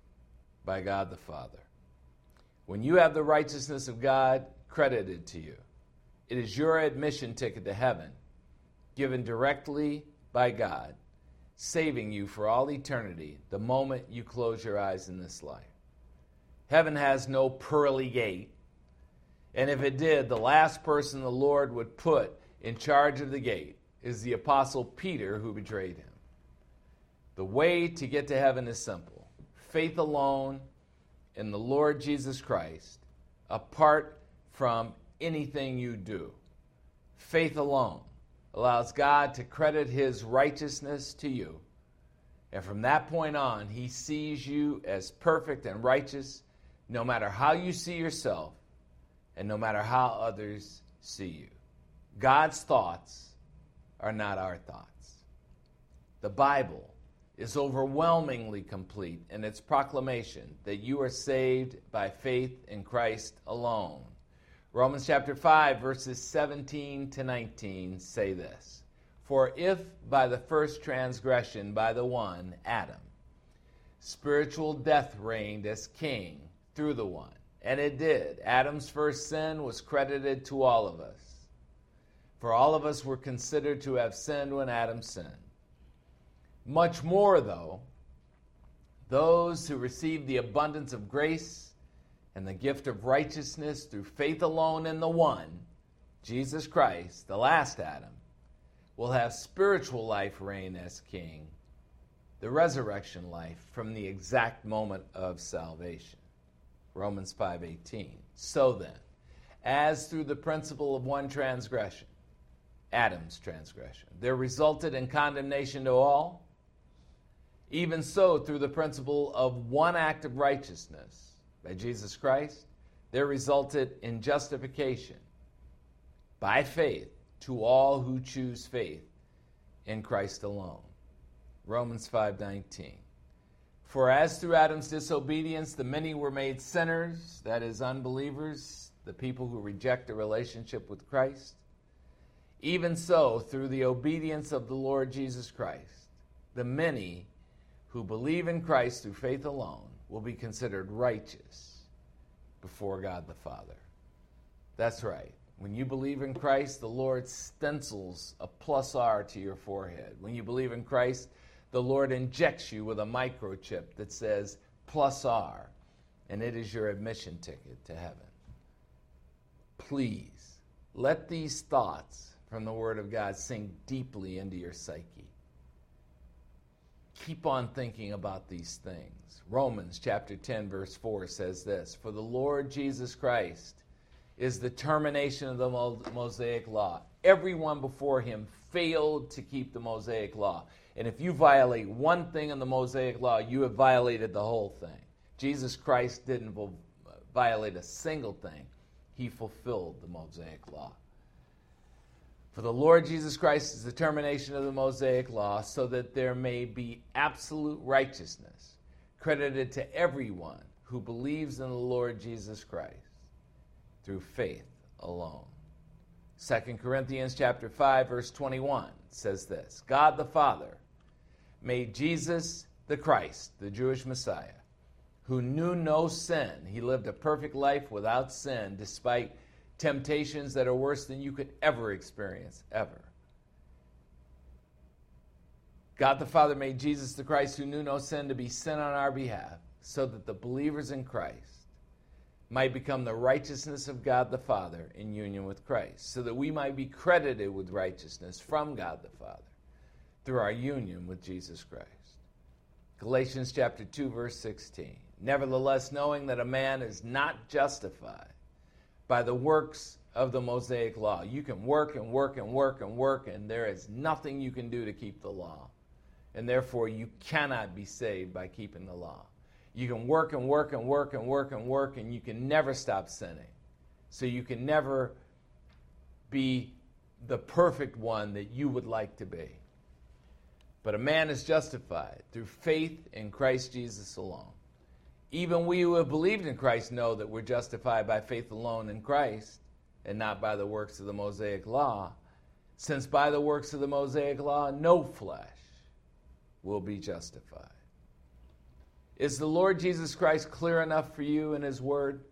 by God the Father. When you have the righteousness of God credited to you, it is your admission ticket to heaven, given directly by God, saving you for all eternity the moment you close your eyes in this life. Heaven has no pearly gate, and if it did, the last person the Lord would put in charge of the gate is the Apostle Peter who betrayed him. The way to get to heaven is simple faith alone in the Lord Jesus Christ, apart from anything you do. Faith alone allows God to credit his righteousness to you. And from that point on, he sees you as perfect and righteous no matter how you see yourself and no matter how others see you. God's thoughts are not our thoughts. The Bible is overwhelmingly complete in its proclamation that you are saved by faith in Christ alone. Romans chapter 5, verses 17 to 19 say this For if by the first transgression by the one, Adam, spiritual death reigned as king through the one, and it did, Adam's first sin was credited to all of us. For all of us were considered to have sinned when Adam sinned. Much more, though, those who receive the abundance of grace and the gift of righteousness through faith alone in the one, Jesus Christ, the last Adam, will have spiritual life reign as king, the resurrection life from the exact moment of salvation. Romans 5:18. So then, as through the principle of one transgression, Adam's transgression, there resulted in condemnation to all, even so, through the principle of one act of righteousness by Jesus Christ, there resulted in justification by faith to all who choose faith in Christ alone. Romans 5:19. For as through Adam's disobedience the many were made sinners, that is, unbelievers, the people who reject a relationship with Christ, even so, through the obedience of the Lord Jesus Christ, the many who believe in Christ through faith alone will be considered righteous before God the Father. That's right. When you believe in Christ, the Lord stencils a plus R to your forehead. When you believe in Christ, the Lord injects you with a microchip that says plus R, and it is your admission ticket to heaven. Please let these thoughts from the Word of God sink deeply into your psyche. Keep on thinking about these things. Romans chapter 10, verse 4 says this For the Lord Jesus Christ is the termination of the Mosaic law. Everyone before him failed to keep the Mosaic law. And if you violate one thing in the Mosaic law, you have violated the whole thing. Jesus Christ didn't violate a single thing, he fulfilled the Mosaic law. For the Lord Jesus Christ is the termination of the Mosaic law, so that there may be absolute righteousness credited to everyone who believes in the Lord Jesus Christ through faith alone. 2 Corinthians chapter 5 verse 21 says this, God the Father made Jesus the Christ, the Jewish Messiah, who knew no sin. He lived a perfect life without sin despite temptations that are worse than you could ever experience ever. God the Father made Jesus the Christ, who knew no sin, to be sin on our behalf, so that the believers in Christ might become the righteousness of God the Father in union with Christ, so that we might be credited with righteousness from God the Father through our union with Jesus Christ. Galatians chapter 2 verse 16. Nevertheless, knowing that a man is not justified by the works of the Mosaic law. You can work and work and work and work, and there is nothing you can do to keep the law. And therefore, you cannot be saved by keeping the law. You can work and work and work and work and work, and you can never stop sinning. So you can never be the perfect one that you would like to be. But a man is justified through faith in Christ Jesus alone. Even we who have believed in Christ know that we're justified by faith alone in Christ and not by the works of the Mosaic law, since by the works of the Mosaic law no flesh will be justified. Is the Lord Jesus Christ clear enough for you in His Word?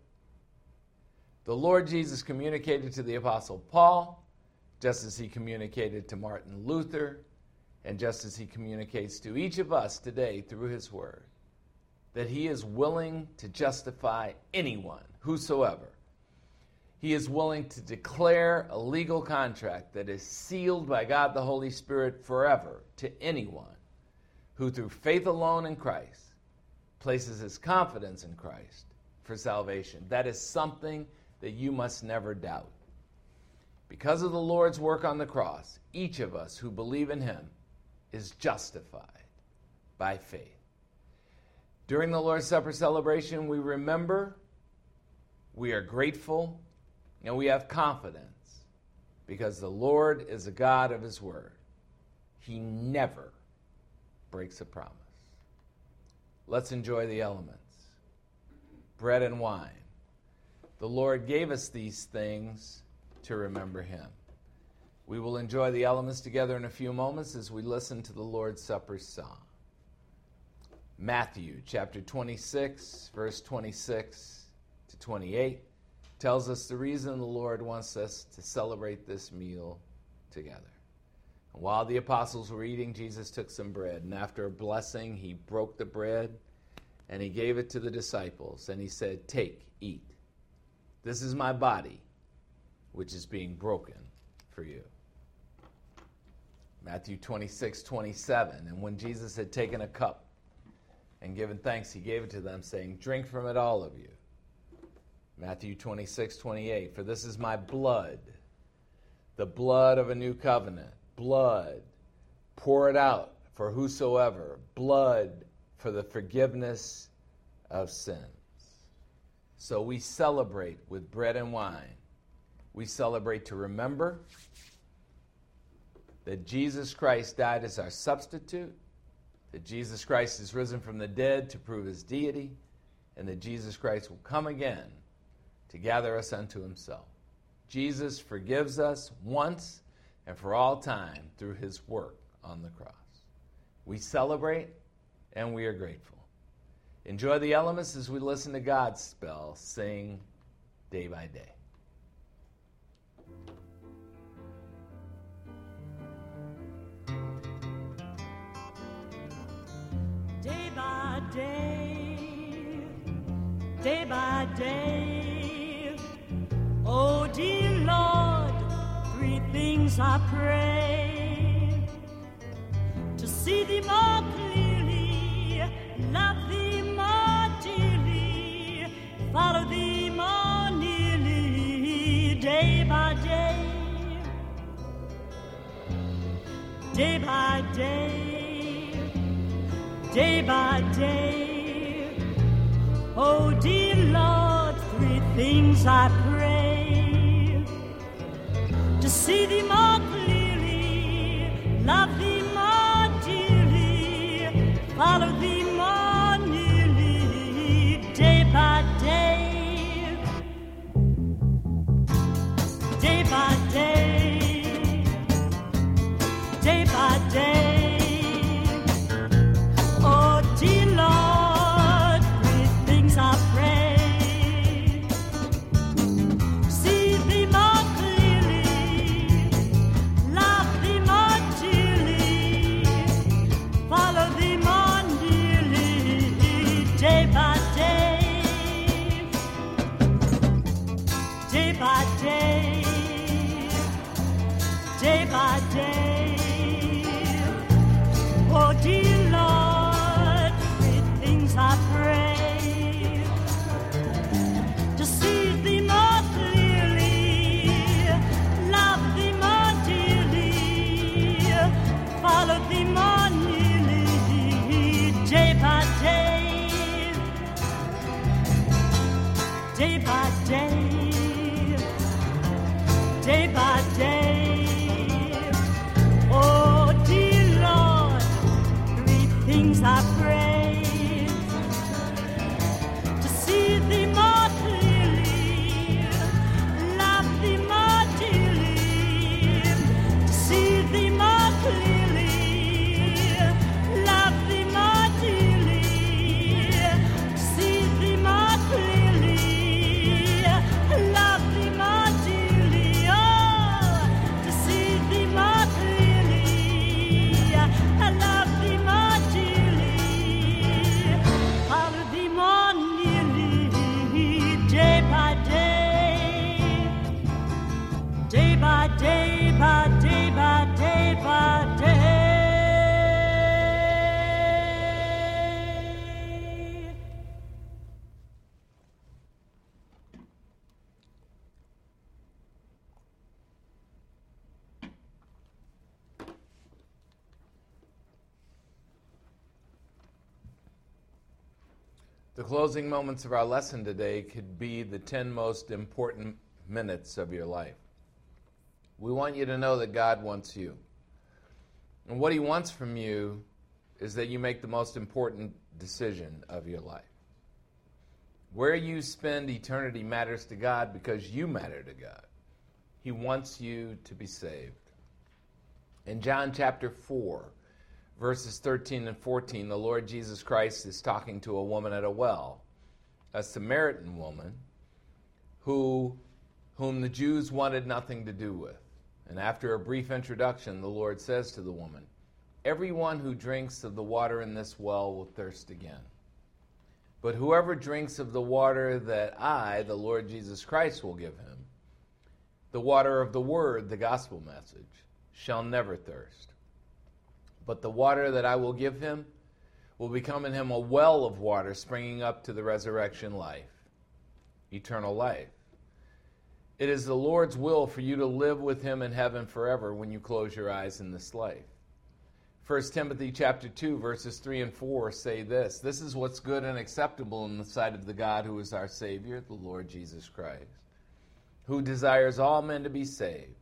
The Lord Jesus communicated to the Apostle Paul, just as He communicated to Martin Luther, and just as He communicates to each of us today through His Word, that He is willing to justify anyone, whosoever. He is willing to declare a legal contract that is sealed by God the Holy Spirit forever to anyone who, through faith alone in Christ, places his confidence in Christ for salvation. That is something that you must never doubt. Because of the Lord's work on the cross, each of us who believe in him is justified by faith. During the Lord's Supper celebration, we remember, we are grateful, and we have confidence because the Lord is a God of his word. He never breaks a promise. Let's enjoy the elements bread and wine. The Lord gave us these things to remember Him. We will enjoy the elements together in a few moments as we listen to the Lord's Supper song. Matthew chapter 26, verse 26 to 28 tells us the reason the Lord wants us to celebrate this meal together. And while the apostles were eating, Jesus took some bread, and after a blessing, he broke the bread and he gave it to the disciples, and he said, Take, eat. This is my body, which is being broken for you. Matthew 26, 27. And when Jesus had taken a cup and given thanks, he gave it to them, saying, Drink from it, all of you. Matthew 26, 28. For this is my blood, the blood of a new covenant. Blood, pour it out for whosoever. Blood for the forgiveness of sins. So we celebrate with bread and wine. We celebrate to remember that Jesus Christ died as our substitute, that Jesus Christ is risen from the dead to prove his deity, and that Jesus Christ will come again to gather us unto himself. Jesus forgives us once and for all time through his work on the cross. We celebrate and we are grateful. Enjoy the elements as we listen to Godspell sing day by day. Day by day, day by day. Oh, dear Lord, three things I pray. To see thee more clearly, love thee more dearly, follow thee more nearly, day by day, day by day day by day. Oh, dear Lord, three things I pray to see thee more clearly, love thee closing moments of our lesson today could be the 10 most important minutes of your life. We want you to know that God wants you. And what He wants from you is that you make the most important decision of your life. Where you spend eternity matters to God because you matter to God. He wants you to be saved. In John chapter 4, verses 13 and 14, the Lord Jesus Christ is talking to a woman at a well, a Samaritan woman who, whom the Jews wanted nothing to do with. And after a brief introduction, the Lord says to the woman, Everyone who drinks of the water in this well will thirst again. But whoever drinks of the water that I, the Lord Jesus Christ, will give him, the water of the word, the gospel message, shall never thirst. But the water that I will give him will become in him a well of water springing up to the resurrection life, eternal life. It is the Lord's will for you to live with him in heaven forever when you close your eyes in this life. 1 Timothy chapter 2 verses 3 and 4 say this, this is what's good and acceptable in the sight of the God who is our savior, the Lord Jesus Christ, who desires all men to be saved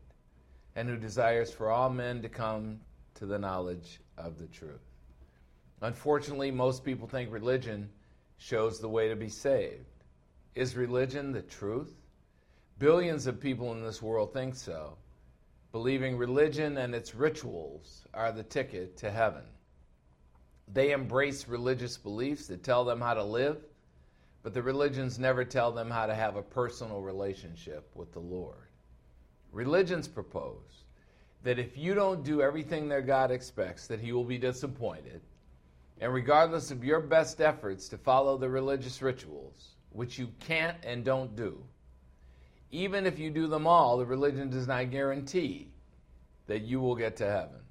and who desires for all men to come to the knowledge of the truth. Unfortunately, most people think religion shows the way to be saved. Is religion the truth? Billions of people in this world think so, believing religion and its rituals are the ticket to heaven. They embrace religious beliefs that tell them how to live, but the religions never tell them how to have a personal relationship with the Lord. Religions propose that if you don't do everything that God expects, that he will be disappointed. And regardless of your best efforts to follow the religious rituals, which you can't and don't do, even if you do them all, the religion does not guarantee that you will get to heaven.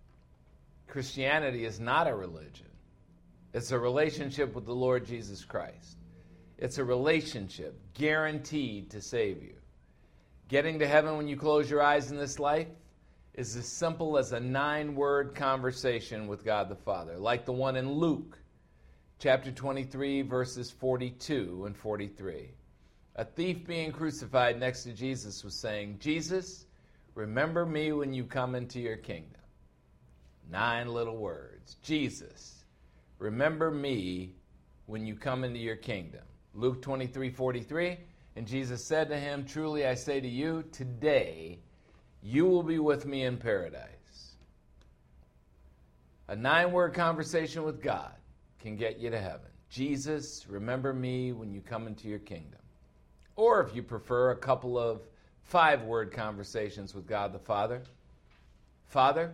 Christianity is not a religion, it's a relationship with the Lord Jesus Christ. It's a relationship guaranteed to save you. Getting to heaven when you close your eyes in this life is as simple as a nine word conversation with God the Father, like the one in Luke chapter 23, verses 42 and 43. A thief being crucified next to Jesus was saying, Jesus, remember me when you come into your kingdom. Nine little words. Jesus, remember me when you come into your kingdom. Luke 23, 43. And Jesus said to him, Truly I say to you, today you will be with me in paradise. A nine word conversation with God can get you to heaven. Jesus, remember me when you come into your kingdom. Or if you prefer, a couple of five word conversations with God the Father. Father,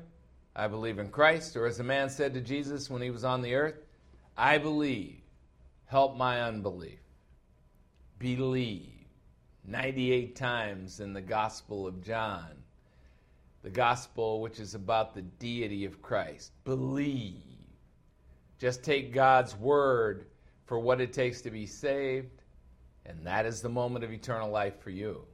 I believe in Christ. Or as a man said to Jesus when he was on the earth, I believe. Help my unbelief. Believe. 98 times in the Gospel of John the gospel which is about the deity of Christ. Believe. Just take God's word for what it takes to be saved, and that is the moment of eternal life for you.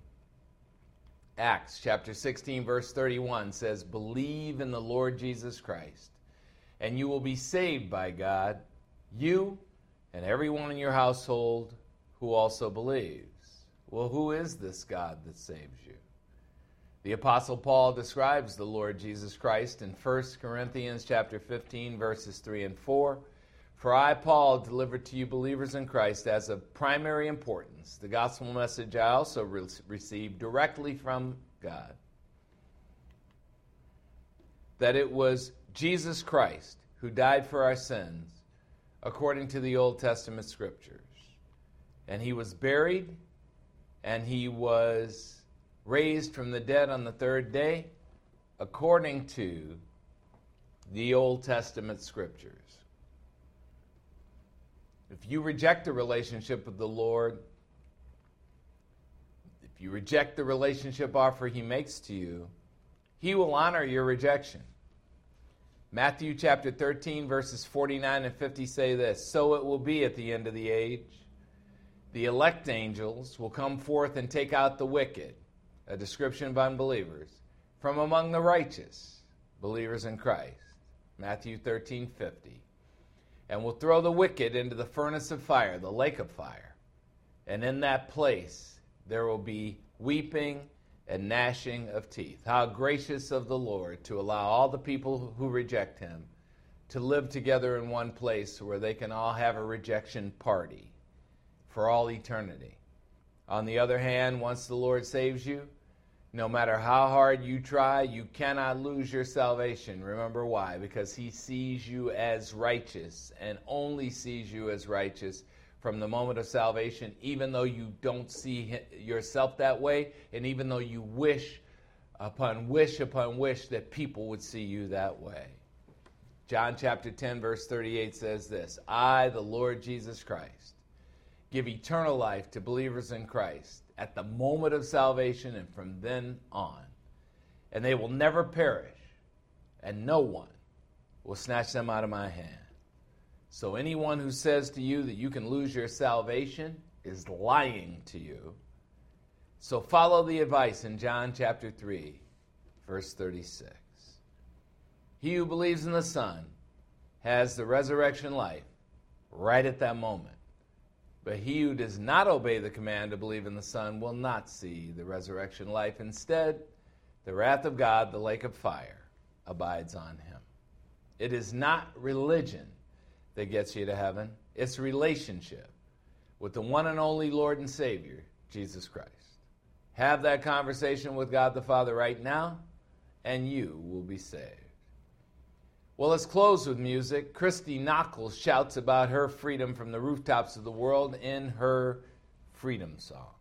Acts chapter 16, verse 31 says, Believe in the Lord Jesus Christ, and you will be saved by God, you and everyone in your household who also believes. Well, who is this God that saves you? The apostle Paul describes the Lord Jesus Christ in 1 Corinthians chapter 15 verses 3 and 4. For I Paul delivered to you believers in Christ as of primary importance the gospel message I also re- received directly from God. That it was Jesus Christ who died for our sins according to the Old Testament scriptures. And he was buried and he was raised from the dead on the third day, according to the Old Testament scriptures. If you reject the relationship of the Lord, if you reject the relationship offer he makes to you, he will honor your rejection. Matthew chapter 13, verses 49 and 50 say this So it will be at the end of the age. The elect angels will come forth and take out the wicked a description of unbelievers, from among the righteous, believers in Christ. Matthew 13, 50. And will throw the wicked into the furnace of fire, the lake of fire. And in that place there will be weeping and gnashing of teeth. How gracious of the Lord to allow all the people who reject him to live together in one place where they can all have a rejection party for all eternity. On the other hand, once the Lord saves you, no matter how hard you try, you cannot lose your salvation. Remember why? Because he sees you as righteous and only sees you as righteous from the moment of salvation, even though you don't see yourself that way, and even though you wish upon wish upon wish that people would see you that way. John chapter 10, verse 38 says this I, the Lord Jesus Christ, give eternal life to believers in Christ at the moment of salvation and from then on. And they will never perish, and no one will snatch them out of my hand. So anyone who says to you that you can lose your salvation is lying to you. So follow the advice in John chapter 3, verse 36. He who believes in the Son has the resurrection life right at that moment. But he who does not obey the command to believe in the Son will not see the resurrection life. Instead, the wrath of God, the lake of fire, abides on him. It is not religion that gets you to heaven, it's relationship with the one and only Lord and Savior, Jesus Christ. Have that conversation with God the Father right now, and you will be saved. Well, let's close with music. Christy Nockels shouts about her freedom from the rooftops of the world in her freedom song.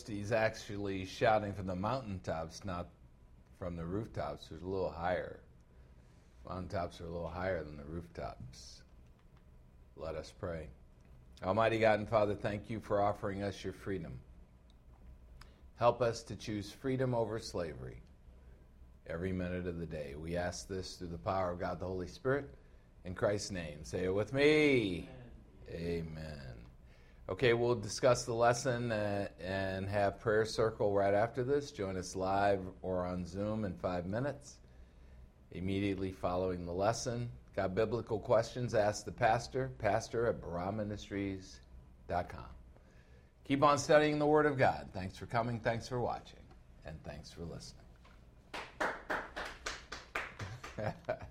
He's actually shouting from the mountaintops, not from the rooftops. It's a little higher. Mountaintops are a little higher than the rooftops. Let us pray. Almighty God and Father, thank you for offering us your freedom. Help us to choose freedom over slavery every minute of the day. We ask this through the power of God the Holy Spirit. In Christ's name, say it with me. Amen. Amen. Okay, we'll discuss the lesson uh, and have prayer circle right after this. Join us live or on Zoom in five minutes. Immediately following the lesson, got biblical questions? Ask the pastor, pastor at barahministries.com. Keep on studying the Word of God. Thanks for coming, thanks for watching, and thanks for listening. *laughs*